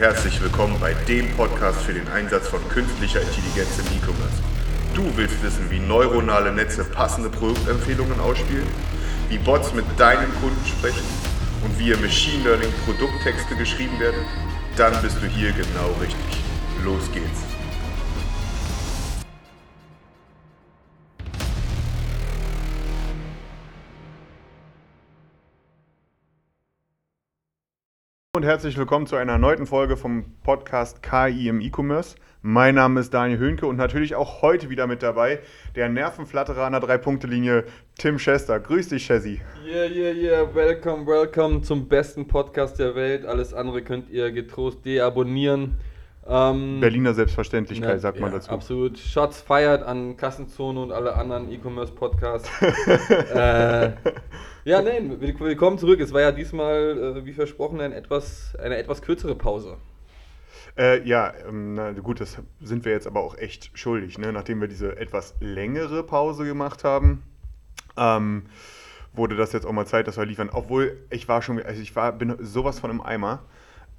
Herzlich willkommen bei dem Podcast für den Einsatz von künstlicher Intelligenz im E-Commerce. Du willst wissen, wie neuronale Netze passende Produktempfehlungen ausspielen, wie Bots mit deinen Kunden sprechen und wie im Machine Learning Produkttexte geschrieben werden? Dann bist du hier genau richtig. Los geht's. Und herzlich willkommen zu einer erneuten Folge vom Podcast KI im E-Commerce. Mein Name ist Daniel Höhnke und natürlich auch heute wieder mit dabei der Nervenflatterer an der Drei-Punkte-Linie, Tim Chester. Grüß dich, Chessy. Yeah, yeah, yeah. Welcome, welcome zum besten Podcast der Welt. Alles andere könnt ihr getrost deabonnieren. Ähm, Berliner Selbstverständlichkeit, ja, sagt man ja, dazu. Absolut. Shots feiert an Kassenzone und alle anderen E-Commerce-Podcasts. äh, ja, nein, willkommen zurück. Es war ja diesmal, äh, wie versprochen, ein etwas, eine etwas kürzere Pause. Äh, ja, ähm, na gut, das sind wir jetzt aber auch echt schuldig, ne? nachdem wir diese etwas längere Pause gemacht haben. Ähm, wurde das jetzt auch mal Zeit, dass wir liefern. Obwohl ich war schon, also ich war, bin sowas von im Eimer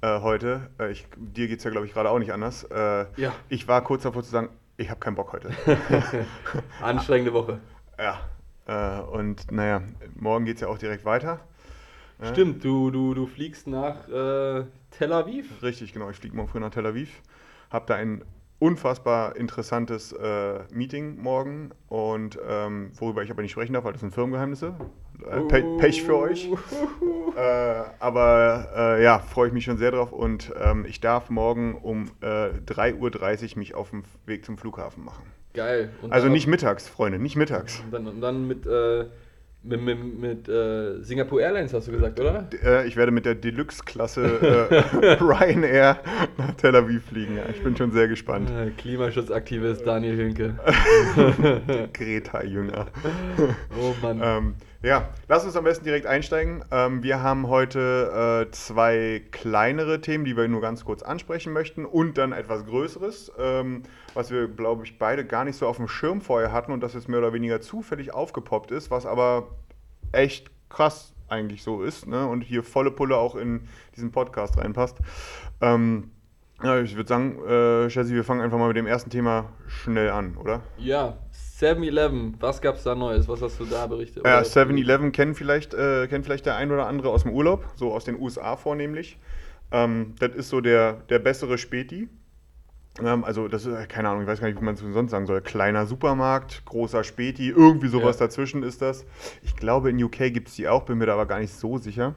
äh, heute. Äh, ich, dir geht es ja, glaube ich, gerade auch nicht anders. Äh, ja. Ich war kurz davor zu sagen, ich habe keinen Bock heute. Anstrengende Woche. Ja. Äh, und naja, morgen geht es ja auch direkt weiter. Stimmt, du, du, du fliegst nach äh, Tel Aviv. Richtig, genau. Ich fliege morgen früh nach Tel Aviv. Habe da ein unfassbar interessantes äh, Meeting morgen und ähm, worüber ich aber nicht sprechen darf, weil das sind Firmengeheimnisse. Äh, Pe Pech für euch. äh, aber äh, ja, freue ich mich schon sehr drauf und ähm, ich darf morgen um 3.30 äh, Uhr mich auf dem Weg zum Flughafen machen. Geil. Und also nicht mittags, Freunde, nicht mittags. Und dann, und dann mit äh, mit, mit, mit äh, Singapore Airlines hast du gesagt, oder? Äh, ich werde mit der Deluxe-Klasse äh, Ryanair nach Tel Aviv fliegen. Ja, ich bin schon sehr gespannt. Klimaschutzaktivist Daniel Hünke. Greta-Jünger. Oh Mann. Ähm, ja, lass uns am besten direkt einsteigen. Ähm, wir haben heute äh, zwei kleinere Themen, die wir nur ganz kurz ansprechen möchten und dann etwas Größeres, ähm, was wir, glaube ich, beide gar nicht so auf dem Schirm vorher hatten und das jetzt mehr oder weniger zufällig aufgepoppt ist, was aber echt krass eigentlich so ist ne? und hier volle Pulle auch in diesen Podcast reinpasst. Ähm, ja, ich würde sagen, äh, Chelsea, wir fangen einfach mal mit dem ersten Thema schnell an, oder? Ja, 7-Eleven, was gab es da Neues? Was hast du da berichtet? Ja, 7-Eleven kennt vielleicht, äh, kennt vielleicht der ein oder andere aus dem Urlaub, so aus den USA vornehmlich. Ähm, das ist so der, der bessere Späti. Ähm, also, das ist, keine Ahnung, ich weiß gar nicht, wie man es sonst sagen soll. Kleiner Supermarkt, großer Späti, irgendwie sowas ja. dazwischen ist das. Ich glaube, in UK gibt es die auch, bin mir da aber gar nicht so sicher.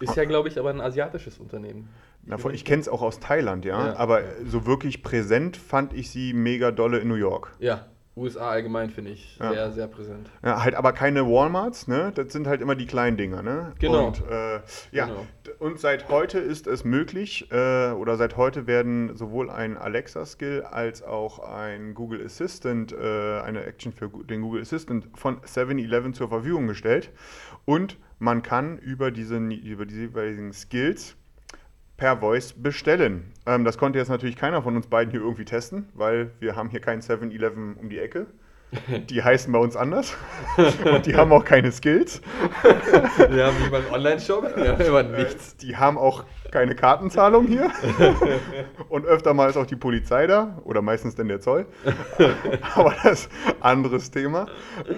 Ist ja, glaube ich, aber ein asiatisches Unternehmen. Na, ich kenne es auch aus Thailand, ja, ja, aber so wirklich präsent fand ich sie mega dolle in New York. Ja, USA allgemein finde ich ja. sehr, sehr präsent. Ja, halt aber keine Walmarts, ne? Das sind halt immer die kleinen Dinger, ne? Genau. Und, äh, ja, genau. und seit heute ist es möglich, äh, oder seit heute werden sowohl ein Alexa-Skill als auch ein Google Assistant, äh, eine Action für den Google Assistant von 7-Eleven zur Verfügung gestellt. Und man kann über diese, über diese jeweiligen Skills per Voice bestellen. Ähm, das konnte jetzt natürlich keiner von uns beiden hier irgendwie testen, weil wir haben hier keinen 7-Eleven um die Ecke. Die heißen bei uns anders und die haben auch keine Skills. Die haben wie beim Online-Shop, die haben immer nichts. Die haben auch keine Kartenzahlung hier und öfter mal ist auch die Polizei da oder meistens dann der Zoll. Aber das ist ein anderes Thema.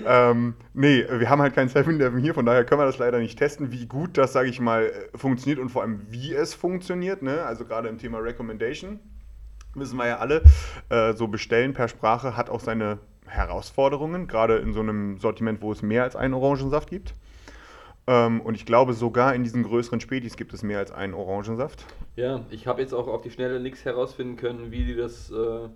Ähm, nee, wir haben halt kein 7-Eleven hier, von daher können wir das leider nicht testen, wie gut das, sage ich mal, funktioniert und vor allem wie es funktioniert. Ne? Also gerade im Thema Recommendation wissen wir ja alle, äh, so bestellen per Sprache hat auch seine Herausforderungen, gerade in so einem Sortiment, wo es mehr als einen Orangensaft gibt. Ähm, und ich glaube, sogar in diesen größeren Spätis gibt es mehr als einen Orangensaft. Ja, ich habe jetzt auch auf die Schnelle nichts herausfinden können, wie die das äh,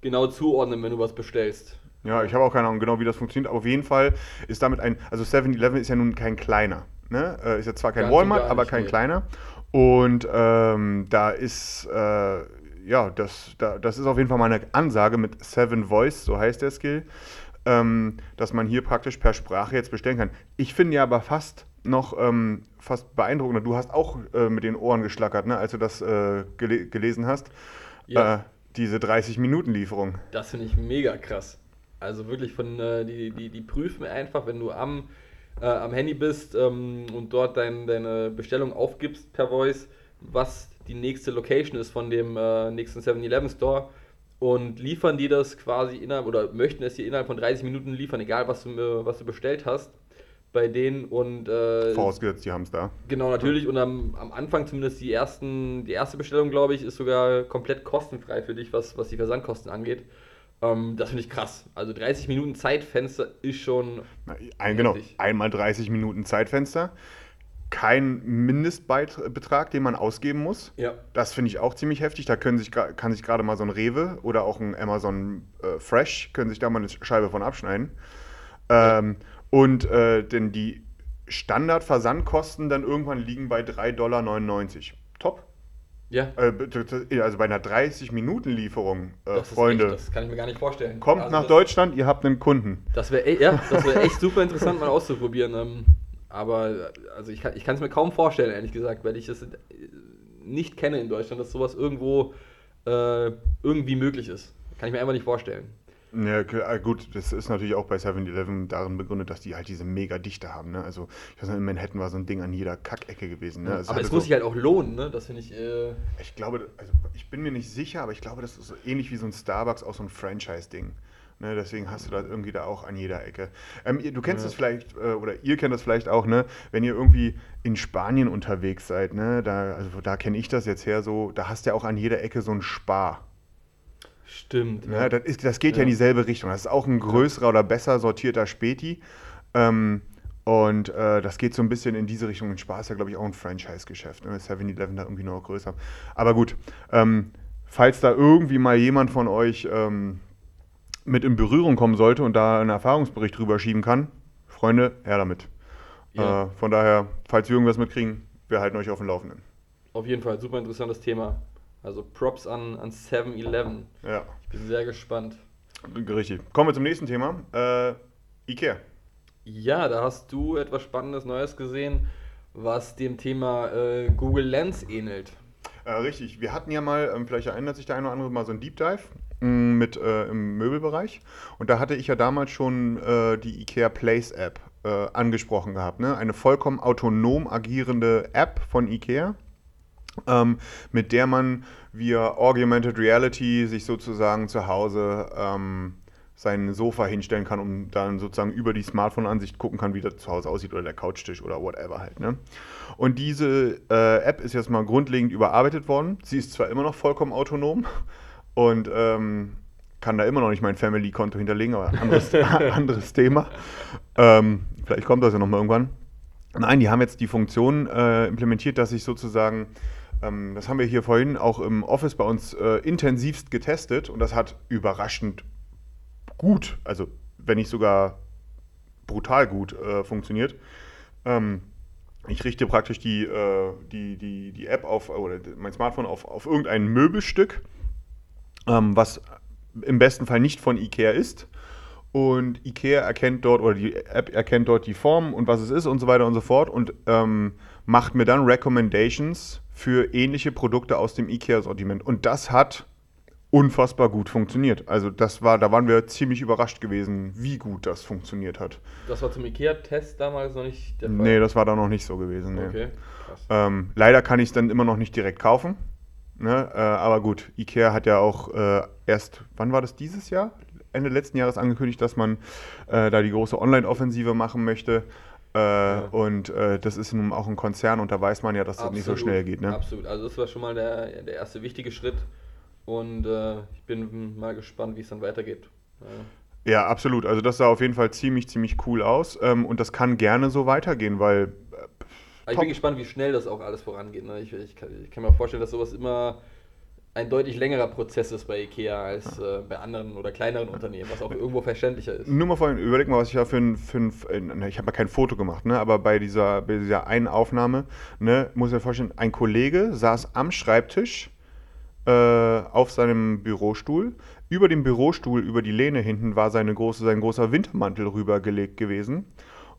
genau zuordnen, wenn du was bestellst. Ja, ich habe auch keine Ahnung genau, wie das funktioniert. Aber auf jeden Fall ist damit ein, also 7-Eleven ist ja nun kein kleiner. Ne? Äh, ist ja zwar kein Ganz Walmart, aber kein mehr. kleiner. Und ähm, da ist, äh, ja, das, da, das ist auf jeden Fall meine Ansage mit Seven Voice, so heißt der Skill, ähm, dass man hier praktisch per Sprache jetzt bestellen kann. Ich finde ja aber fast noch ähm, fast beeindruckender. Du hast auch äh, mit den Ohren geschlackert, ne, als du das äh, gele gelesen hast. Ja. Äh, diese 30-Minuten-Lieferung. Das finde ich mega krass. Also wirklich von, äh, die, die, die prüfen einfach, wenn du am, äh, am Handy bist ähm, und dort dein, deine Bestellung aufgibst per Voice, was die nächste Location ist von dem äh, nächsten 7-Eleven Store und liefern die das quasi innerhalb oder möchten es dir innerhalb von 30 Minuten liefern, egal was du, äh, was du bestellt hast bei denen und äh, Vorausgesetzt, die haben es da. Genau, natürlich. Und am, am Anfang zumindest die ersten, die erste Bestellung, glaube ich, ist sogar komplett kostenfrei für dich, was, was die Versandkosten angeht. Ähm, das finde ich krass. Also 30 Minuten Zeitfenster ist schon. Na, ein, genau, einmal 30 Minuten Zeitfenster. Kein Mindestbetrag, den man ausgeben muss. Ja. Das finde ich auch ziemlich heftig. Da können sich, kann sich gerade mal so ein Rewe oder auch ein Amazon äh, Fresh, können sich da mal eine Scheibe von abschneiden. Ähm, und äh, denn die Standardversandkosten dann irgendwann liegen bei 3,99 Dollar. Top. Ja. Äh, bitte- also bei einer 30-Minuten-Lieferung, äh, Freunde, Echt, das kann ich mir gar nicht vorstellen. kommt Also nach Deutschland, ihr habt einen Kunden. Das wäre ja, das wäre echt super interessant mal auszuprobieren. Ähm, aber also ich kann es mir kaum vorstellen, ehrlich gesagt, weil ich es nicht kenne in Deutschland, dass sowas irgendwo äh, irgendwie möglich ist. Kann ich mir einfach nicht vorstellen. Ja, äh, gut, das ist natürlich auch bei 7-Eleven darin begründet, dass die halt diese mega Dichte haben. Ne? Also, ich weiß nicht, in Manhattan war so ein Ding an jeder Kackecke gewesen. Ne? aber es muss sich halt auch lohnen, ne? Das finde ich. Äh, Ich glaube, also ich bin mir nicht sicher, aber ich glaube, das ist so ähnlich wie so ein Starbucks, auch so ein Franchise-Ding. Ne, deswegen hast du das irgendwie da auch an jeder Ecke. Ähm, ihr- du kennst Ja. das vielleicht, äh, oder ihr kennt das vielleicht auch, ne, wenn ihr irgendwie in Spanien unterwegs seid, ne, da, also da kenne ich das jetzt her so, da hast du ja auch an jeder Ecke so ein Spar. stimmt. Ne, das, ist, das geht ja. Ja. in dieselbe Richtung. Das ist auch ein größerer oder besser sortierter Späti. Ähm, und äh, das geht so ein bisschen in diese Richtung. Und Spaß ist ja, glaube ich, auch ein Franchise-Geschäft. Ne? 7-Eleven da irgendwie noch größer. Aber gut, ähm, falls da irgendwie mal jemand von euch ähm, mit in Berührung kommen sollte und da einen Erfahrungsbericht drüber schieben kann, Freunde, her damit. Ja. Äh, von daher, falls wir irgendwas mitkriegen, wir halten euch auf dem Laufenden. Auf jeden Fall, super interessantes Thema. Also Props an, an 7-Eleven. Ja, Ich bin sehr gespannt. richtig. Kommen wir zum nächsten Thema. Äh, Ikea. Ja, da hast du etwas Spannendes Neues gesehen, was dem Thema äh, Google Lens ähnelt. Äh, richtig. Wir hatten ja mal, ähm, vielleicht erinnert sich der eine oder andere mal so ein Deep Dive mit äh, im Möbelbereich. Und da hatte ich ja damals schon äh, die IKEA Place App äh, angesprochen gehabt. Ne? Eine vollkommen autonom agierende App von IKEA, ähm, mit der man via Augmented Reality sich sozusagen zu Hause ähm, sein Sofa hinstellen kann, um dann sozusagen über die Smartphone-Ansicht gucken kann, wie das zu Hause aussieht oder der Couchtisch oder whatever halt. Ne? Und diese äh, App ist jetzt mal grundlegend überarbeitet worden. Sie ist zwar immer noch vollkommen autonom und ähm, kann da immer noch nicht mein Family-Konto hinterlegen, aber anderes, anderes Thema. Ähm, vielleicht kommt das ja nochmal irgendwann. Nein, die haben jetzt die Funktion äh, implementiert, dass ich sozusagen, ähm, das haben wir hier vorhin auch im Office bei uns äh, intensivst getestet und das hat überraschend gut, also wenn nicht sogar brutal gut äh, funktioniert. Ähm, ich richte praktisch die, äh, die, die, die App auf, oder mein Smartphone auf, auf irgendein Möbelstück, ähm, was im besten Fall nicht von IKEA ist. Und IKEA erkennt dort, oder die App erkennt dort die Form und was es ist und so weiter und so fort und ähm, macht mir dann Recommendations für ähnliche Produkte aus dem IKEA-Sortiment. Und das hat unfassbar gut funktioniert. Also das war, da waren wir ziemlich überrascht gewesen, wie gut das funktioniert hat. Das war zum IKEA-Test damals noch nicht der Fall. Nee, das war da noch nicht so gewesen. Nee. Okay. Ähm, leider kann ich es dann immer noch nicht direkt kaufen. Ne? Äh, aber gut, IKEA hat ja auch äh, erst, wann war das dieses Jahr? Ende letzten Jahres angekündigt, dass man äh, da die große Online-Offensive machen möchte. Äh, Und äh, das ist nun auch ein Konzern und da weiß man ja, dass das nicht so schnell geht. Ne? Absolut. Also das war schon mal der, der erste wichtige Schritt. Und äh, ich bin mal gespannt, wie es dann weitergeht. Ja. Ja, absolut. Also das sah auf jeden Fall ziemlich, ziemlich cool aus. Ähm, und das kann gerne so weitergehen, weil Aber ich Top. bin gespannt, wie schnell das auch alles vorangeht. Ne? Ich, ich, kann, ich kann mir auch vorstellen, dass sowas immer ein deutlich längerer Prozess ist bei IKEA als äh, bei anderen oder kleineren Unternehmen, was auch irgendwo verständlicher ist. Nur mal vorhin, überleg mal, was ich da für ein, für ein äh, ne, ich habe ja kein Foto gemacht, ne, aber bei dieser, bei dieser einen Aufnahme, ne, muss ich mir vorstellen, ein Kollege saß am Schreibtisch äh, auf seinem Bürostuhl. Über dem Bürostuhl, über die Lehne hinten, war seine große, sein großer Wintermantel rübergelegt gewesen.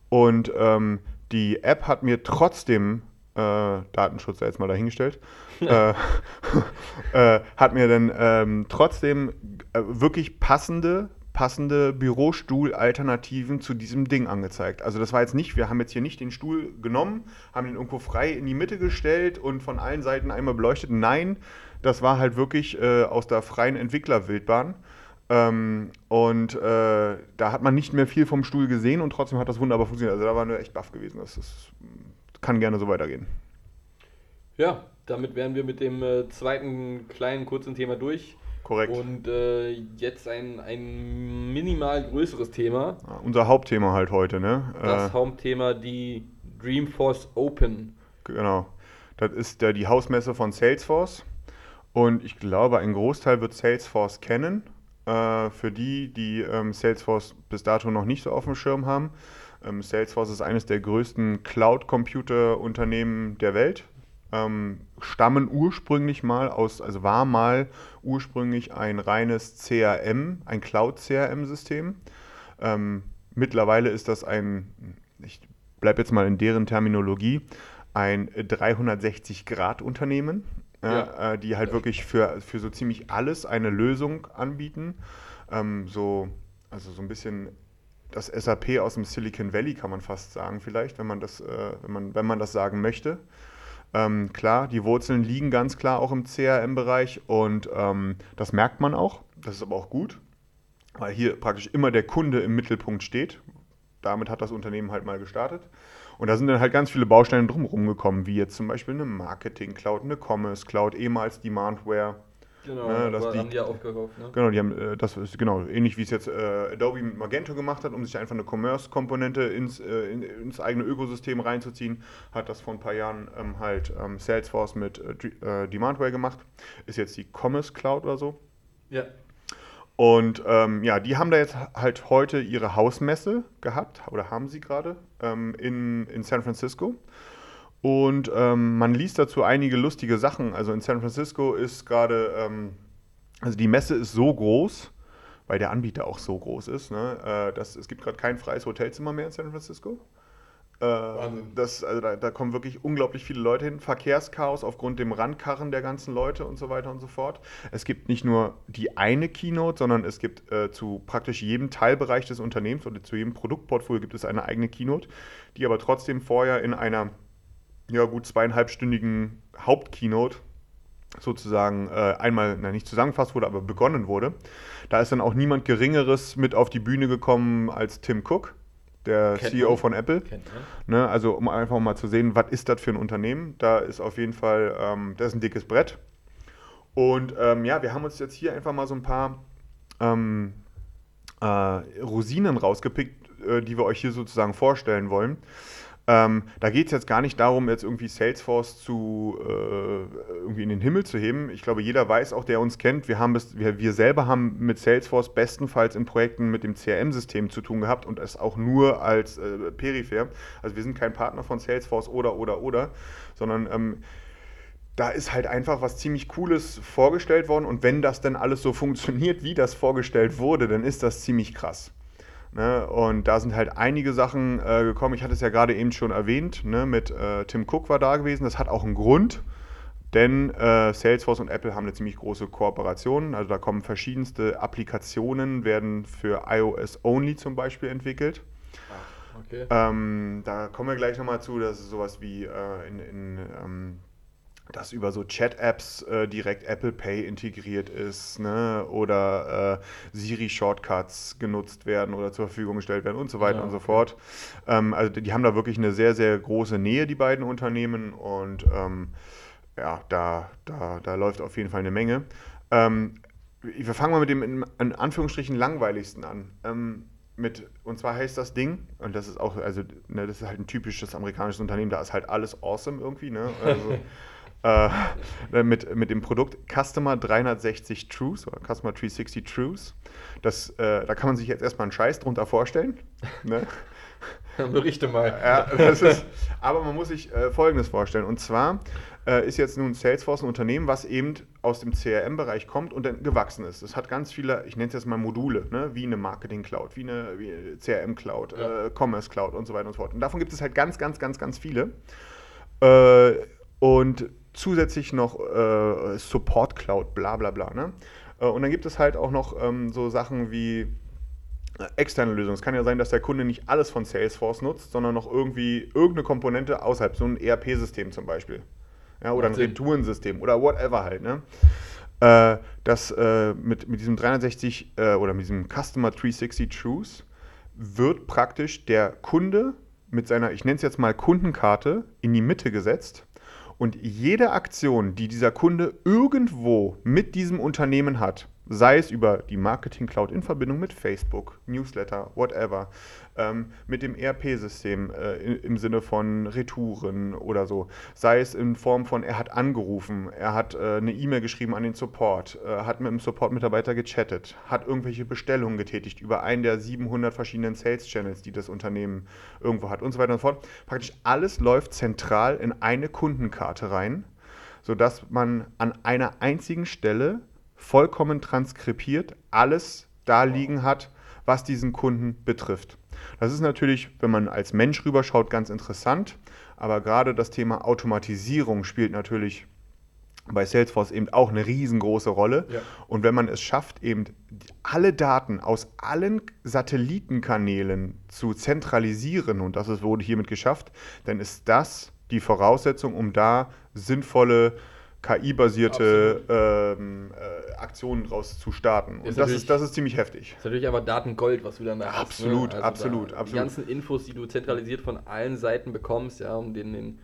Und ähm, die App hat mir trotzdem, äh, Datenschutz jetzt mal dahingestellt, äh, äh, hat mir dann ähm, trotzdem äh, wirklich passende, passende Bürostuhl-Alternativen zu diesem Ding angezeigt. Also das war jetzt nicht, wir haben jetzt hier nicht den Stuhl genommen, haben ihn irgendwo frei in die Mitte gestellt und von allen Seiten einmal beleuchtet. Nein, das war halt wirklich äh, aus der freien Entwicklerwildbahn. Ähm, und äh, da hat man nicht mehr viel vom Stuhl gesehen und trotzdem hat das wunderbar funktioniert. Also da war nur echt baff gewesen. Das, das kann gerne so weitergehen. Ja, damit wären wir mit dem äh, zweiten kleinen kurzen Thema durch. Korrekt. Und äh, jetzt ein, ein minimal größeres Thema. Ja, unser Hauptthema halt heute, ne? Das äh, Hauptthema, die Dreamforce Open. Genau. Das ist der, die Hausmesse von Salesforce. Und ich glaube, ein Großteil wird Salesforce kennen. Äh, für die, die ähm, Salesforce bis dato noch nicht so auf dem Schirm haben. Ähm, Salesforce ist eines der größten Cloud-Computer-Unternehmen der Welt ähm, stammen ursprünglich mal aus, also war mal ursprünglich ein reines CRM, ein Cloud-CRM-System. Ähm, mittlerweile ist das ein, ich bleibe jetzt mal in deren Terminologie, ein 360-Grad-Unternehmen, ja. äh, die halt wirklich für, für so ziemlich alles eine Lösung anbieten. Ähm, so, also so ein bisschen das SAP aus dem Silicon Valley kann man fast sagen, vielleicht, wenn man das, äh, wenn man, wenn man das sagen möchte. Ähm, klar, die Wurzeln liegen ganz klar auch im CRM-Bereich und ähm, das merkt man auch. Das ist aber auch gut, weil hier praktisch immer der Kunde im Mittelpunkt steht. Damit hat das Unternehmen halt mal gestartet. Und da sind dann halt ganz viele Bausteine drumherum gekommen, wie jetzt zum Beispiel eine Marketing-Cloud, eine Commerce-Cloud, ehemals Demandware Genau, ne, das die, haben die ja aufgekauft. Ne? Genau, die haben äh, das ist genau ähnlich wie es jetzt äh, Adobe mit Magento gemacht hat, um sich einfach eine Commerce-Komponente ins, äh, in, ins eigene Ökosystem reinzuziehen, hat das vor ein paar Jahren ähm, halt ähm, Salesforce mit äh, äh, Demandware gemacht. Ist jetzt die Commerce Cloud oder so. Ja. Und ähm, ja, die haben da jetzt halt heute ihre Hausmesse gehabt, oder haben sie gerade, ähm, in, in San Francisco. Und ähm, man liest dazu einige lustige Sachen. Also in San Francisco ist gerade, ähm, also die Messe ist so groß, weil der Anbieter auch so groß ist, ne, äh, dass, es gibt gerade kein freies Hotelzimmer mehr in San Francisco. Äh, das, also da, da, kommen wirklich unglaublich viele Leute hin. Verkehrschaos aufgrund dem Randkarren der ganzen Leute und so weiter und so fort. Es gibt nicht nur die eine Keynote, sondern es gibt äh, zu praktisch jedem Teilbereich des Unternehmens oder zu jedem Produktportfolio gibt es eine eigene Keynote, die aber trotzdem vorher in einer ja, gut zweieinhalbstündigen Hauptkeynote sozusagen äh, einmal, na, nicht zusammengefasst wurde, aber begonnen wurde. Da ist dann auch niemand Geringeres mit auf die Bühne gekommen als Tim Cook, der Kennt CEO man. von Apple. Ne, also um einfach mal zu sehen, was ist das für ein Unternehmen. Da ist auf jeden Fall, ähm, das ist ein dickes Brett. Und ähm, ja, wir haben uns jetzt hier einfach mal so ein paar ähm, äh, Rosinen rausgepickt, äh, die wir euch hier sozusagen vorstellen wollen. Ähm, da geht es jetzt gar nicht darum, jetzt irgendwie Salesforce zu äh, irgendwie in den Himmel zu heben. Ich glaube, jeder weiß auch, der uns kennt, wir, haben bis, wir, wir selber haben mit Salesforce bestenfalls in Projekten mit dem CRM-System zu tun gehabt und es auch nur als äh, peripher. Also wir sind kein Partner von Salesforce oder oder oder, sondern ähm, da ist halt einfach was ziemlich Cooles vorgestellt worden und wenn das dann alles so funktioniert, wie das vorgestellt wurde, dann ist das ziemlich krass. Ne? Und da sind halt einige Sachen äh, gekommen. Ich hatte es ja gerade eben schon erwähnt, ne? mit äh, Tim Cook war da gewesen. Das hat auch einen Grund, denn äh, Salesforce und Apple haben eine ziemlich große Kooperation. Also da kommen verschiedenste Applikationen, werden für iOS Only zum Beispiel entwickelt. Ah, okay. Ähm, da kommen wir gleich nochmal zu, dass es sowas wie äh, in, in ähm, dass über so Chat-Apps äh, direkt Apple Pay integriert ist ne? oder äh, Siri-Shortcuts genutzt werden oder zur Verfügung gestellt werden und so weiter ja, und so fort. Ähm, also die haben da wirklich eine sehr, sehr große Nähe, die beiden Unternehmen und ähm, ja, da, da, da läuft auf jeden Fall eine Menge. Ähm, wir fangen mal mit dem in, in Anführungsstrichen langweiligsten an. Ähm, mit, und zwar heißt das Ding, und das ist auch, also, ne, das ist halt ein typisches amerikanisches Unternehmen, da ist halt alles awesome irgendwie, ne? Also, äh, mit, mit dem Produkt Customer 360 Truths oder Customer 360 Truths. Das, äh, da kann man sich jetzt erstmal einen Scheiß drunter vorstellen. Ne? Berichte mal. Ja, ist, aber man muss sich äh, Folgendes vorstellen. Und zwar äh, ist jetzt nun Salesforce ein Unternehmen, was eben aus dem CRM-Bereich kommt und dann gewachsen ist. Es hat ganz viele, ich nenne es jetzt mal Module, ne? wie eine Marketing-Cloud, wie eine, eine CRM-Cloud, ja. äh, Commerce-Cloud und so weiter und so fort. Und davon gibt es halt ganz, ganz, ganz, ganz viele. Äh, und zusätzlich noch äh, Support Cloud, bla bla bla. Ne? Äh, und dann gibt es halt auch noch ähm, so Sachen wie externe Lösung. Es kann ja sein, dass der Kunde nicht alles von Salesforce nutzt, sondern noch irgendwie irgendeine Komponente außerhalb, so ein ERP-System zum Beispiel. Ja, oder ein. Retourensystem oder whatever halt. Ne? Äh, das äh, mit, mit diesem 360 äh, oder mit diesem Customer 360 Truth wird praktisch der Kunde mit seiner, ich nenne es jetzt mal Kundenkarte, in die Mitte gesetzt. Und jede Aktion, die dieser Kunde irgendwo mit diesem Unternehmen hat, sei es über die Marketing Cloud in Verbindung mit Facebook, Newsletter, whatever, ähm, mit dem ERP-System äh, im, Sinne von Retouren oder so, sei es in Form von, er hat angerufen, er hat äh, eine E-Mail geschrieben an den Support, äh, hat mit dem Support-Mitarbeiter gechattet, hat irgendwelche Bestellungen getätigt über einen der 700 verschiedenen Sales-Channels, die das Unternehmen irgendwo hat und so weiter und so fort. Praktisch alles läuft zentral in eine Kundenkarte rein, sodass man an einer einzigen Stelle vollkommen transkribiert alles da liegen hat, was diesen Kunden betrifft. Das ist natürlich, wenn man als Mensch rüberschaut, ganz interessant, aber gerade das Thema Automatisierung spielt natürlich bei Salesforce eben auch eine riesengroße Rolle. Ja. Und wenn man es schafft, eben alle Daten aus allen Satellitenkanälen zu zentralisieren, und das ist, wurde hiermit geschafft, dann ist das die Voraussetzung, um da sinnvolle KI-basierte ähm, äh, Aktionen draus zu starten. Und Ist das natürlich- ist, das ist ziemlich heftig. ist natürlich aber Datengold, was du dann da hast. Absolut, ne? absolut, da, absolut. Die ganzen Infos, die du zentralisiert von allen Seiten bekommst, ja, um den, den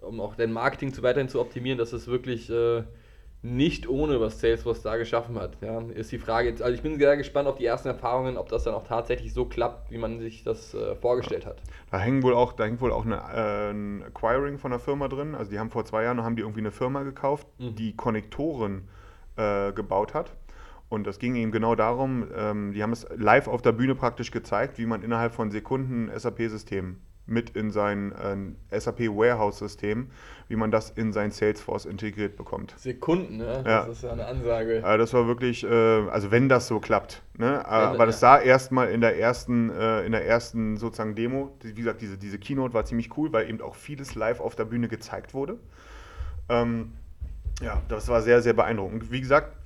um auch dein Marketing zu weiterhin zu optimieren, das ist wirklich äh, nicht ohne, was Salesforce da geschaffen hat. Ja, ist die Frage jetzt, also ich bin sehr gespannt auf die ersten Erfahrungen, ob das dann auch tatsächlich so klappt, wie man sich das äh, vorgestellt hat. Da hängen wohl auch, da hängt wohl auch eine, äh, ein Acquiring von einer Firma drin. Also die haben vor zwei Jahren haben die irgendwie eine Firma gekauft, Mhm. die Konnektoren äh, gebaut hat. Und das ging eben genau darum, ähm, die haben es live auf der Bühne praktisch gezeigt, wie man innerhalb von Sekunden ein SAP-System mit in sein äh, SAP Warehouse-System, wie man das in sein Salesforce integriert bekommt. Sekunden, ne? Ja. Das ist ja eine Ansage. Äh, das war wirklich, äh, also wenn das so klappt. Ne? Aber ja. das sah erstmal in der ersten, äh, in der ersten sozusagen Demo, wie gesagt, diese, diese Keynote war ziemlich cool, weil eben auch vieles live auf der Bühne gezeigt wurde. Ähm, ja, das war sehr, sehr beeindruckend. Wie gesagt,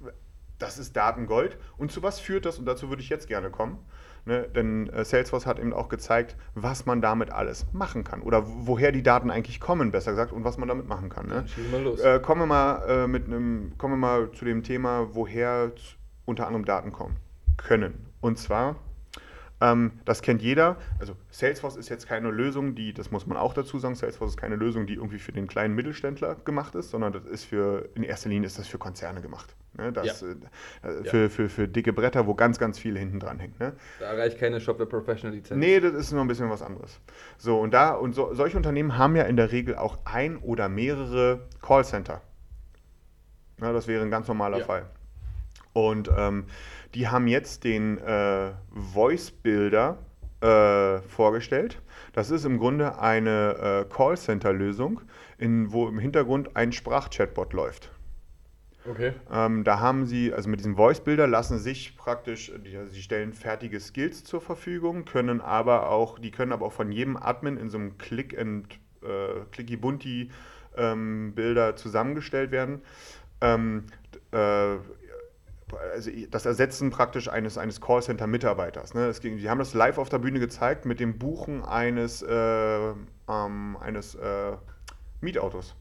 das ist Datengold. Und zu was führt das? Und dazu würde ich jetzt gerne kommen. Ne? Denn äh, Salesforce hat eben auch gezeigt, was man damit alles machen kann. Oder woher die Daten eigentlich kommen, besser gesagt, und was man damit machen kann. Ne? Los. Äh, kommen wir mal äh, mit einem, kommen wir mal zu dem Thema, woher unter anderem Daten kommen können. Und zwar, ähm, das kennt jeder. Also Salesforce ist jetzt keine Lösung, die, das muss man auch dazu sagen, Salesforce ist keine Lösung, die irgendwie für den kleinen Mittelständler gemacht ist, sondern das ist für, in erster Linie ist das für Konzerne gemacht. Ne? Das, Ja. äh, äh, Ja. für, für, für dicke Bretter, wo ganz, ganz viel hinten dran hängt. Ne? Da reicht keine Shopware Professional Lizenz. Nee, das ist noch ein bisschen was anderes. So, und da, und so, solche Unternehmen haben ja in der Regel auch ein oder mehrere Callcenter. Ja, das wäre ein ganz normaler Ja. Fall. Und ähm, die haben jetzt den äh, Voice Builder äh, vorgestellt. Das ist im Grunde eine äh, Callcenter-Lösung, wo im Hintergrund ein Sprachchatbot läuft. Okay. Ähm, da haben sie, also mit diesem Voice Builder lassen sich praktisch, die, sie stellen fertige Skills zur Verfügung, können aber auch, die können aber auch von jedem Admin in so einem Click and äh, Clicky Bunti ähm, Bilder zusammengestellt werden. Ähm, äh, also das Ersetzen praktisch eines, eines Callcenter-Mitarbeiters. Ne? Die haben das live auf der Bühne gezeigt mit dem Buchen eines, äh, ähm, eines äh, Mietautos.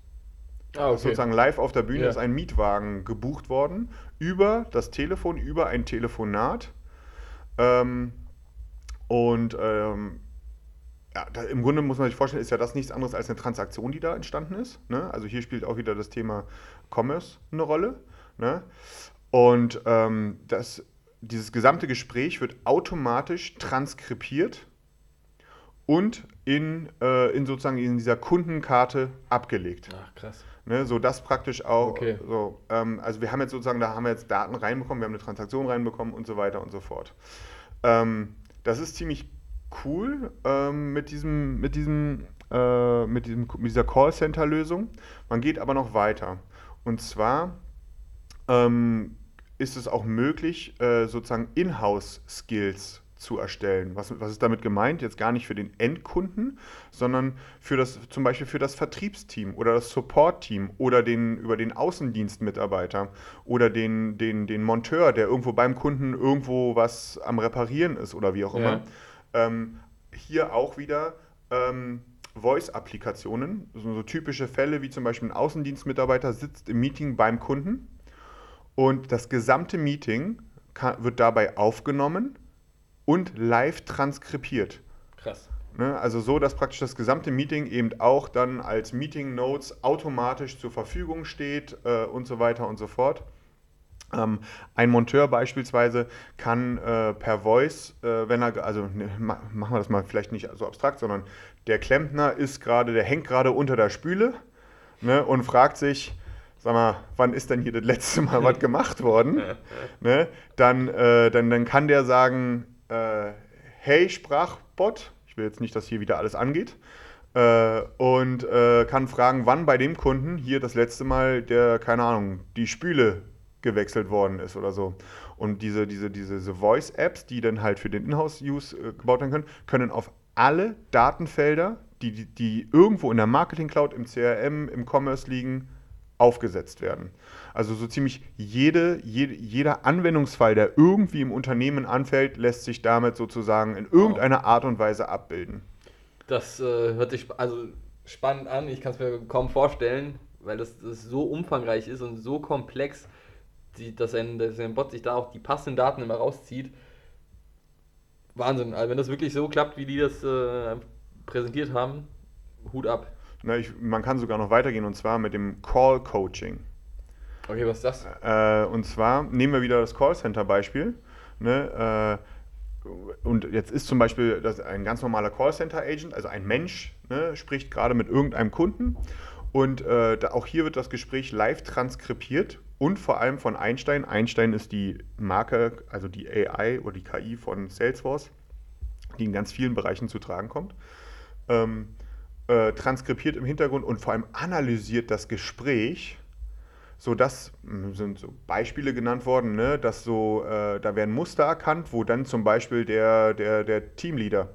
Ah, okay. Sozusagen live auf der Bühne Ja. ist ein Mietwagen gebucht worden über das Telefon, über ein Telefonat. Ähm, und ähm, ja, da, im Grunde muss man sich vorstellen, ist ja das nichts anderes als eine Transaktion, die da entstanden ist. Ne? Also hier spielt auch wieder das Thema Commerce eine Rolle. Ne? Und ähm, das, dieses gesamte Gespräch wird automatisch transkribiert und in, äh, in sozusagen in dieser Kundenkarte abgelegt. Ach, krass. Ne, so dass praktisch auch, Okay. so, ähm, also wir haben jetzt sozusagen, da haben wir jetzt Daten reinbekommen, wir haben eine Transaktion reinbekommen und so weiter und so fort. Ähm, das ist ziemlich cool ähm, mit diesem, mit diesem, äh, mit diesem, mit dieser Callcenter-Lösung. Man geht aber noch weiter. Und zwar ähm, ist es auch möglich, äh, sozusagen Inhouse-Skills zu erstellen. Was, was ist damit gemeint? Jetzt gar nicht für den Endkunden, sondern für das, zum Beispiel für das Vertriebsteam oder das Support-Team oder den, über den Außendienstmitarbeiter oder den, den, den Monteur, der irgendwo beim Kunden irgendwo was am Reparieren ist oder wie auch immer. Ja. Ähm, hier auch wieder ähm, Voice-Applikationen, so, so typische Fälle wie zum Beispiel ein Außendienstmitarbeiter sitzt im Meeting beim Kunden und das gesamte Meeting kann, wird dabei aufgenommen und live transkribiert. Krass. Ne? Also so, dass praktisch das gesamte Meeting eben auch dann als Meeting Notes automatisch zur Verfügung steht äh, und so weiter und so fort. Ähm, ein Monteur beispielsweise kann äh, per Voice, äh, wenn er, also ne, machen wir das mal vielleicht nicht so abstrakt, sondern der Klempner ist gerade, der hängt gerade unter der Spüle ne, und fragt sich, sag mal, wann ist denn hier das letzte Mal was gemacht worden? ne, dann, äh, dann, dann kann der sagen, äh, hey Sprachbot, ich will jetzt nicht, dass hier wieder alles angeht, äh, und äh, kann fragen, wann bei dem Kunden hier das letzte Mal der, keine Ahnung, die Spüle gewechselt worden ist oder so. Und diese, diese, diese, diese Voice-Apps, die dann halt für den Inhouse-Use äh, gebaut werden können, können auf alle Datenfelder, die, die, die irgendwo in der Marketing Cloud, im CRM, im Commerce liegen, aufgesetzt werden. Also so ziemlich jede, jede, jeder Anwendungsfall, der irgendwie im Unternehmen anfällt, lässt sich damit sozusagen in irgendeiner Art und Weise abbilden. Das äh, hört sich also spannend an. Ich kann es mir kaum vorstellen, weil das, das so umfangreich ist und so komplex die, dass, ein, dass ein Bot sich da auch die passenden Daten immer rauszieht. Wahnsinn. Also wenn das wirklich so klappt, wie die das äh, präsentiert haben, Hut ab. Na, ich, man kann sogar noch weitergehen und zwar mit dem Call Coaching. Okay, was ist das? Äh, und zwar nehmen wir wieder das Callcenter-Beispiel. Ne, äh, und jetzt ist zum Beispiel das ein ganz normaler Callcenter-Agent, also ein Mensch, ne, spricht gerade mit irgendeinem Kunden und äh, da, auch hier wird das Gespräch live transkribiert und vor allem von Einstein. Einstein ist die Marke, also die AI oder die KI von Salesforce, die in ganz vielen Bereichen zu tragen kommt. Ähm, äh, transkribiert im Hintergrund und vor allem analysiert das Gespräch, sodass hm, sind so Beispiele genannt worden, ne, dass so, äh, da werden Muster erkannt, wo dann zum Beispiel der, der, der Teamleader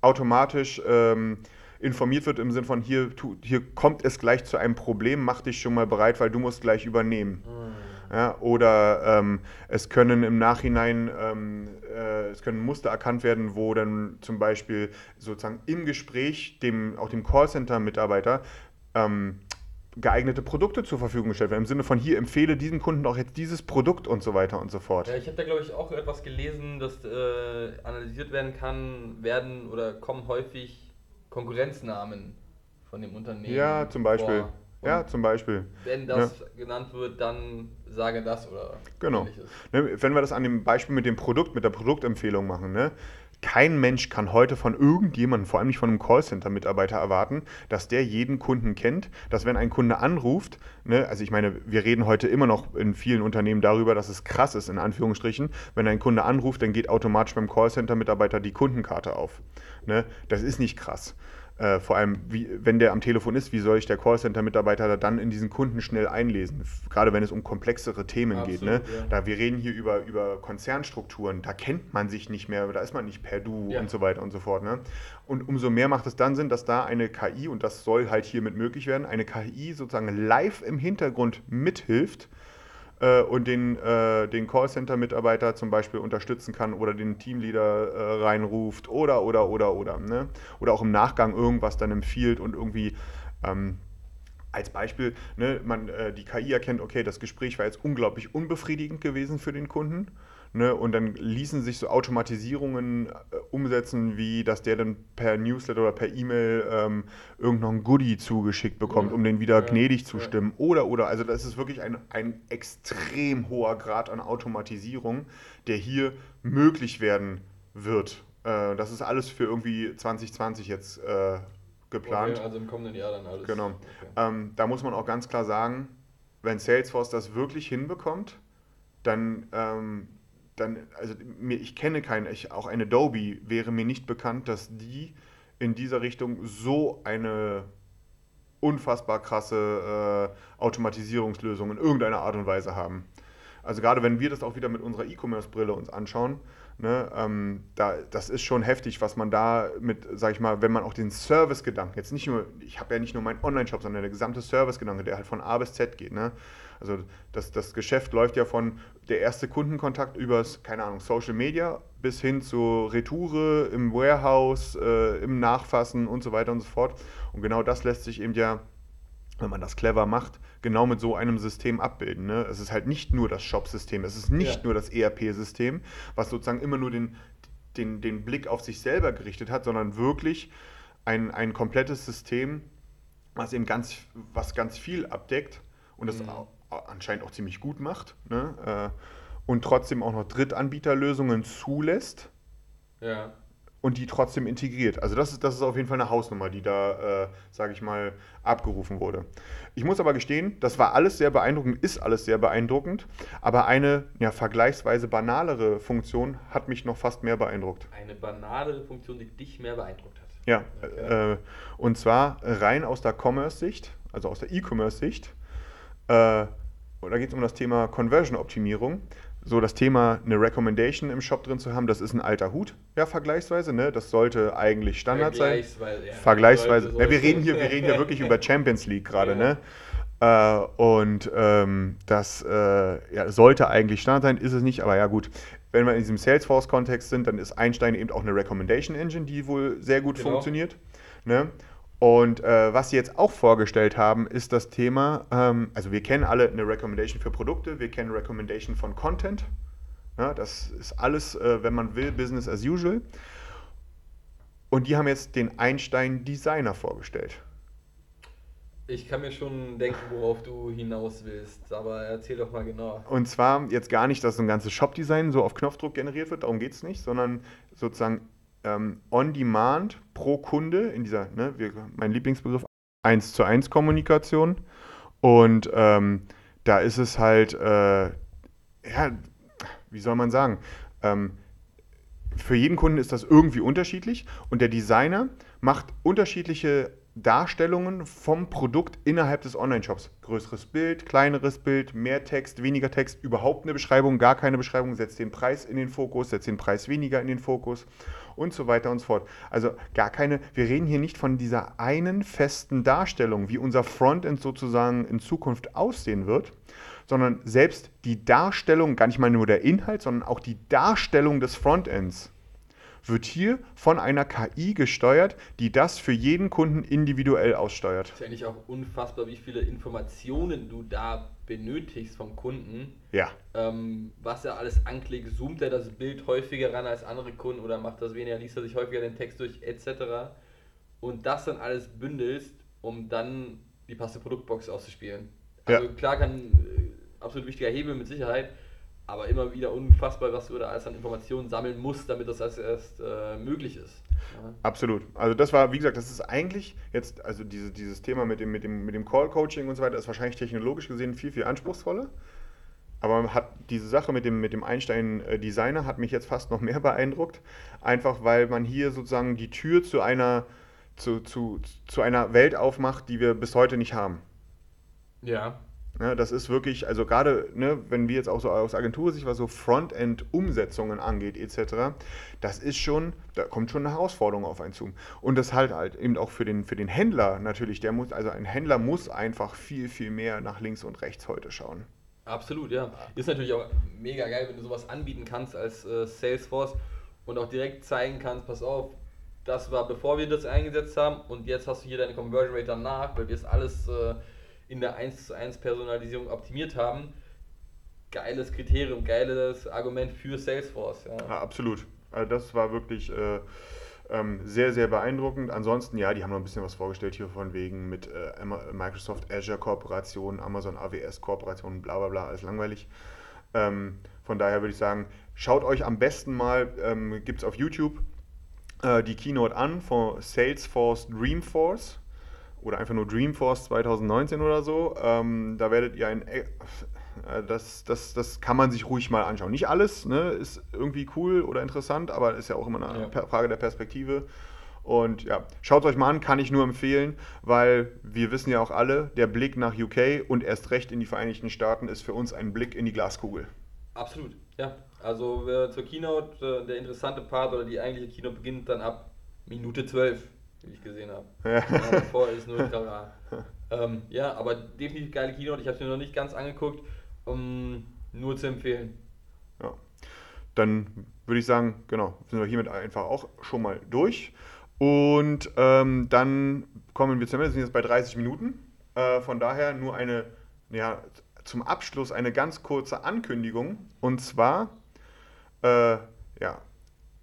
automatisch ähm, informiert wird im Sinne von, hier, tu, hier kommt es gleich zu einem Problem, mach dich schon mal bereit, weil du musst gleich übernehmen. Mhm. Ja, oder ähm, es können im Nachhinein, ähm, äh, es können Muster erkannt werden, wo dann zum Beispiel sozusagen im Gespräch dem, auch dem Callcenter-Mitarbeiter ähm, geeignete Produkte zur Verfügung gestellt werden. Im Sinne von hier empfehle diesem Kunden auch jetzt dieses Produkt und so weiter und so fort. Ja, ich habe da glaube ich auch etwas gelesen, dass äh, analysiert werden kann, werden oder kommen häufig Konkurrenznamen von dem Unternehmen. Ja, zum Beispiel. Ja, zum Beispiel. Wenn das ja. genannt wird, dann sage das oder Genau. Ähnliches. Ne, wenn wir das an dem Beispiel mit dem Produkt, mit der Produktempfehlung machen, ne? Kein Mensch kann heute von irgendjemandem, vor allem nicht von einem Callcenter-Mitarbeiter erwarten, dass der jeden Kunden kennt, dass wenn ein Kunde anruft, ne, also ich meine, wir reden heute immer noch in vielen Unternehmen darüber, dass es krass ist, in Anführungsstrichen, wenn ein Kunde anruft, dann geht automatisch beim Callcenter-Mitarbeiter die Kundenkarte auf. Ne? Das ist nicht krass. Äh, vor allem, wie, wenn der am Telefon ist, wie soll ich der Callcenter-Mitarbeiter dann in diesen Kunden schnell einlesen? Gerade wenn es um komplexere Themen Absolut, geht. Ne? Ja. Da wir reden hier über, über Konzernstrukturen, da kennt man sich nicht mehr, da ist man nicht per Du ja. und so weiter und so fort. Ne? Und umso mehr macht es dann Sinn, dass da eine KI, und das soll halt hiermit möglich werden, eine KI sozusagen live im Hintergrund mithilft, äh, und den, äh, den Callcenter-Mitarbeiter zum Beispiel unterstützen kann oder den Teamleader äh, reinruft oder, oder, oder, oder. Ne? Oder auch im Nachgang irgendwas dann empfiehlt und irgendwie. Ähm, als Beispiel, ne, man, äh, die KI erkennt, okay, das Gespräch war jetzt unglaublich unbefriedigend gewesen für den Kunden Ne? Und dann ließen sich so Automatisierungen äh, umsetzen, wie dass der dann per Newsletter oder per E-Mail ähm, irgendein Goodie zugeschickt bekommt, ja. um den wieder ja. gnädig zu stimmen. Oder, oder, also das ist wirklich ein, ein extrem hoher Grad an Automatisierung, der hier möglich werden wird. Äh, das ist alles für irgendwie 2020 jetzt äh, geplant. Okay, also im kommenden Jahr dann alles. Genau. Okay. Ähm, da muss man auch ganz klar sagen, wenn Salesforce das wirklich hinbekommt, dann ähm, dann, also mir, ich kenne keinen, ich, auch ein Adobe wäre mir nicht bekannt, dass die in dieser Richtung so eine unfassbar krasse äh, Automatisierungslösung in irgendeiner Art und Weise haben. Also gerade wenn wir das auch wieder mit unserer E-Commerce-Brille uns anschauen, Ne, ähm, da, das ist schon heftig, was man da mit, sag ich mal, wenn man auch den Service-Gedanken, jetzt nicht nur, ich habe ja nicht nur meinen Online-Shop, sondern der gesamte Service-Gedanke, der halt von A bis Z geht. Ne? Also das, das Geschäft läuft ja von der erste Kundenkontakt übers, keine Ahnung, Social Media bis hin zur Retoure im Warehouse, äh, im Nachfassen und so weiter und so fort. Und genau das lässt sich eben ja wenn man das clever macht, genau mit so einem System abbilden. Ne? Es ist halt nicht nur das Shop-System, es ist nicht ja. nur das ERP-System, was sozusagen immer nur den, den, den Blick auf sich selber gerichtet hat, sondern wirklich ein, ein komplettes System, was eben ganz, was ganz viel abdeckt und das mhm. anscheinend auch ziemlich gut macht. Ne? Äh, und trotzdem auch noch Drittanbieterlösungen zulässt. Ja und die trotzdem integriert. Also das ist, das ist auf jeden Fall eine Hausnummer, die da, äh, sage ich mal, abgerufen wurde. Ich muss aber gestehen, das war alles sehr beeindruckend, ist alles sehr beeindruckend, aber eine ja, vergleichsweise banalere Funktion hat mich noch fast mehr beeindruckt. Eine banalere Funktion, die dich mehr beeindruckt hat. Ja, okay. äh, und zwar rein aus der Commerce-Sicht, also aus der E-Commerce-Sicht. Äh, da geht es um das Thema Conversion-Optimierung so das Thema, eine Recommendation im Shop drin zu haben, das ist ein alter Hut, ja, vergleichsweise, ne? Das sollte eigentlich Standard sein. Vergleichsweise. Ja, vergleichsweise. Sollte, ja, wir reden hier, wir reden hier wirklich über Champions League gerade, ja. ne? Äh, und ähm, das äh, ja, sollte eigentlich Standard sein, ist es nicht, aber ja gut. Wenn wir in diesem Salesforce-Kontext sind, dann ist Einstein eben auch eine Recommendation Engine, die wohl sehr gut genau. funktioniert. Ne? Und äh, was sie jetzt auch vorgestellt haben, ist das Thema, ähm, also wir kennen alle eine Recommendation für Produkte, wir kennen Recommendation von Content. Ja, das ist alles, äh, wenn man will, Business as usual. Und die haben jetzt den Einstein Designer vorgestellt. Ich kann mir schon denken, worauf du hinaus willst, aber erzähl doch mal genau. Und zwar jetzt gar nicht, dass so ein ganzes Shop-Design so auf Knopfdruck generiert wird, darum geht es nicht, sondern sozusagen ähm, on-demand pro Kunde in dieser, ne, wir, mein Lieblingsbegriff, 1 zu 1 Kommunikation. Und ähm, da ist es halt, äh, ja, wie soll man sagen, ähm, für jeden Kunden ist das irgendwie unterschiedlich und der Designer macht unterschiedliche Darstellungen vom Produkt innerhalb des Online-Shops. Größeres Bild, kleineres Bild, mehr Text, weniger Text, überhaupt eine Beschreibung, gar keine Beschreibung, setzt den Preis in den Fokus, setzt den Preis weniger in den Fokus und so weiter und so fort. Also gar keine, wir reden hier nicht von dieser einen festen Darstellung, wie unser Frontend sozusagen in Zukunft aussehen wird, sondern selbst die Darstellung, gar nicht mal nur der Inhalt, sondern auch die Darstellung des Frontends wird hier von einer KI gesteuert, die das für jeden Kunden individuell aussteuert. Das ist ja eigentlich auch unfassbar, wie viele Informationen du da benötigst vom Kunden. Ja. Ähm, was er alles anklickt, zoomt er das Bild häufiger ran als andere Kunden oder macht das weniger, liest er sich häufiger den Text durch, etc. Und das dann alles bündelst, um dann die passende Produktbox auszuspielen. Also ja. klar kann äh, absolut wichtiger Hebel mit Sicherheit, aber immer wieder unfassbar, was du da alles an Informationen sammeln musst, damit das erst, erst äh, möglich ist. Ja. Absolut. Also das war, wie gesagt, das ist eigentlich jetzt, also diese, dieses Thema mit dem, mit dem, mit dem Call-Coaching und so weiter, ist wahrscheinlich technologisch gesehen viel, viel anspruchsvoller. Aber hat diese Sache mit dem, mit dem Einstein-Designer hat mich jetzt fast noch mehr beeindruckt. Einfach weil man hier sozusagen die Tür zu einer, zu, zu, zu einer Welt aufmacht, die wir bis heute nicht haben. Ja. Ne, das ist wirklich, also gerade, ne, wenn wir jetzt auch so aus Agentursicht, was so Frontend-Umsetzungen angeht, etc., das ist schon, da kommt schon eine Herausforderung auf einen zu. Und das halt halt eben auch für den, für den Händler natürlich, der muss, also ein Händler muss einfach viel, viel mehr nach links und rechts heute schauen. Absolut, ja. Ist natürlich auch mega geil, wenn du sowas anbieten kannst als äh, Salesforce und auch direkt zeigen kannst, pass auf, das war bevor wir das eingesetzt haben und jetzt hast du hier deine Conversion Rate danach, weil wir es alles äh, in der 1 zu 1 Personalisierung optimiert haben. Geiles Kriterium, geiles Argument für Salesforce. Ja, ja absolut. Also das war wirklich äh, ähm, sehr, sehr beeindruckend. Ansonsten, ja, die haben noch ein bisschen was vorgestellt hier von wegen mit äh, Microsoft Azure Kooperation, Amazon AWS Kooperation, bla bla bla, alles langweilig. Ähm, von daher würde ich sagen, schaut euch am besten mal, ähm, gibt es auf YouTube äh, die Keynote an von Salesforce Dreamforce oder einfach nur Dreamforce 2019 oder so. Ähm, da werdet ihr ein. Äh, das, das, das kann man sich ruhig mal anschauen. Nicht alles ne, ist irgendwie cool oder interessant, aber ist ja auch immer eine ja. Frage der Perspektive. Und ja, schaut euch mal an, kann ich nur empfehlen, weil wir wissen ja auch alle, der Blick nach UK und erst recht in die Vereinigten Staaten ist für uns ein Blick in die Glaskugel. Absolut, ja. Also äh, zur Keynote, äh, der interessante Part oder die eigentliche Keynote beginnt dann ab Minute 12, wie ich gesehen habe. Ja. Ja, davor ist nur Trara. ähm, ja, aber definitiv geile Keynote. Ich habe es mir noch nicht ganz angeguckt. Um, nur zu empfehlen. Ja. Dann würde ich sagen, genau, sind wir hiermit einfach auch schon mal durch. Und ähm, dann kommen wir zum Ende, sind jetzt bei 30 Minuten. Äh, von daher nur eine, ja, zum Abschluss eine ganz kurze Ankündigung. Und zwar, äh, ja,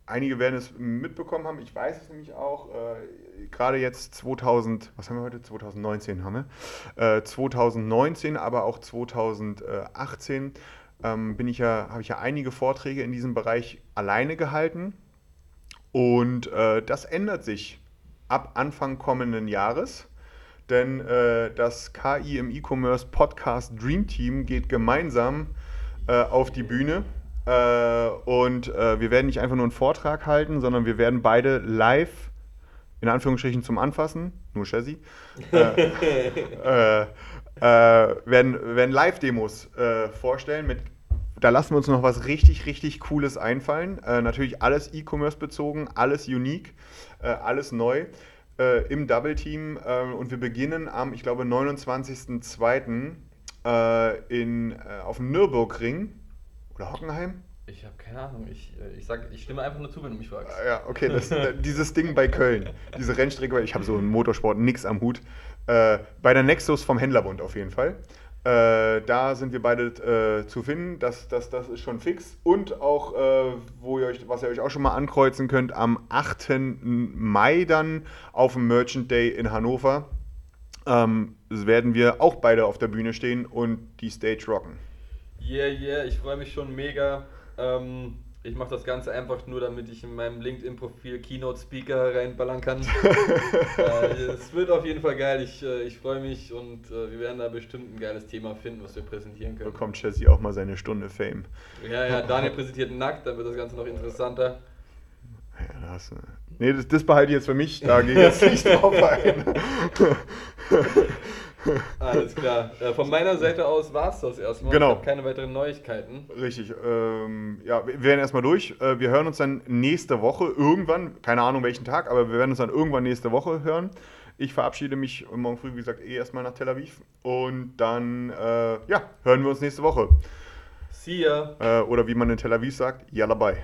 einige werden es mitbekommen haben, ich weiß es nämlich auch, äh, gerade jetzt 2000, was haben wir heute? 2019 haben wir. Äh, 2019, aber auch 2018 ähm, bin ich ja, habe ich ja einige Vorträge in diesem Bereich alleine gehalten. Und äh, das ändert sich ab Anfang kommenden Jahres. Denn äh, das KI im E-Commerce Podcast Dream Team geht gemeinsam äh, auf die Bühne. Äh, und äh, wir werden nicht einfach nur einen Vortrag halten, sondern wir werden beide live, in Anführungsstrichen zum Anfassen, nur Chassis, äh, werden, werden Live-Demos vorstellen mit da lassen wir uns noch was richtig, richtig Cooles einfallen. Äh, natürlich alles E-Commerce bezogen, alles unique, äh, alles neu äh, im Double Team. Äh, und wir beginnen am, ich glaube, 29.02. Äh, in, äh, auf dem Nürburgring oder Hockenheim. Ich habe keine Ahnung. Ich, ich, sag, ich stimme einfach nur zu, wenn du mich fragst. Ja, okay. Das, dieses Ding bei Köln, diese Rennstrecke, ich habe so im Motorsport nichts am Hut. bei der Nexus vom Händlerbund auf jeden Fall. Äh, da sind wir beide äh, zu finden, das, das, das ist schon fix. Und auch, äh, wo ihr euch, was ihr euch auch schon mal ankreuzen könnt, am 8. Mai dann auf dem Merchant Day in Hannover ähm, werden wir auch beide auf der Bühne stehen und die Stage rocken. Yeah, yeah, ich freue mich schon mega. Ähm ich mache das Ganze einfach nur, damit ich in meinem LinkedIn-Profil Keynote Speaker reinballern kann. äh, es wird auf jeden Fall geil. Ich, äh, ich freue mich und äh, wir werden da bestimmt ein geiles Thema finden, was wir präsentieren können. Bekommt Chelsea auch mal seine Stunde Fame. Ja, ja, Daniel präsentiert nackt, dann wird das Ganze noch interessanter. Ja, da hast du. Nee, das, das behalte ich jetzt für mich, da gehe ich jetzt nicht drauf ein. Alles klar. Äh, von meiner Seite aus war es das erstmal. Genau. Ich habe keine weiteren Neuigkeiten. Richtig. Ähm, ja, wir werden erstmal durch. Äh, wir hören uns dann nächste Woche irgendwann, keine Ahnung welchen Tag, aber wir werden uns dann irgendwann nächste Woche hören. Ich verabschiede mich morgen früh, wie gesagt, eh erstmal nach Tel Aviv. Und dann, äh, ja, hören wir uns nächste Woche. See ya. Äh, oder wie man in Tel Aviv sagt, yalla bye.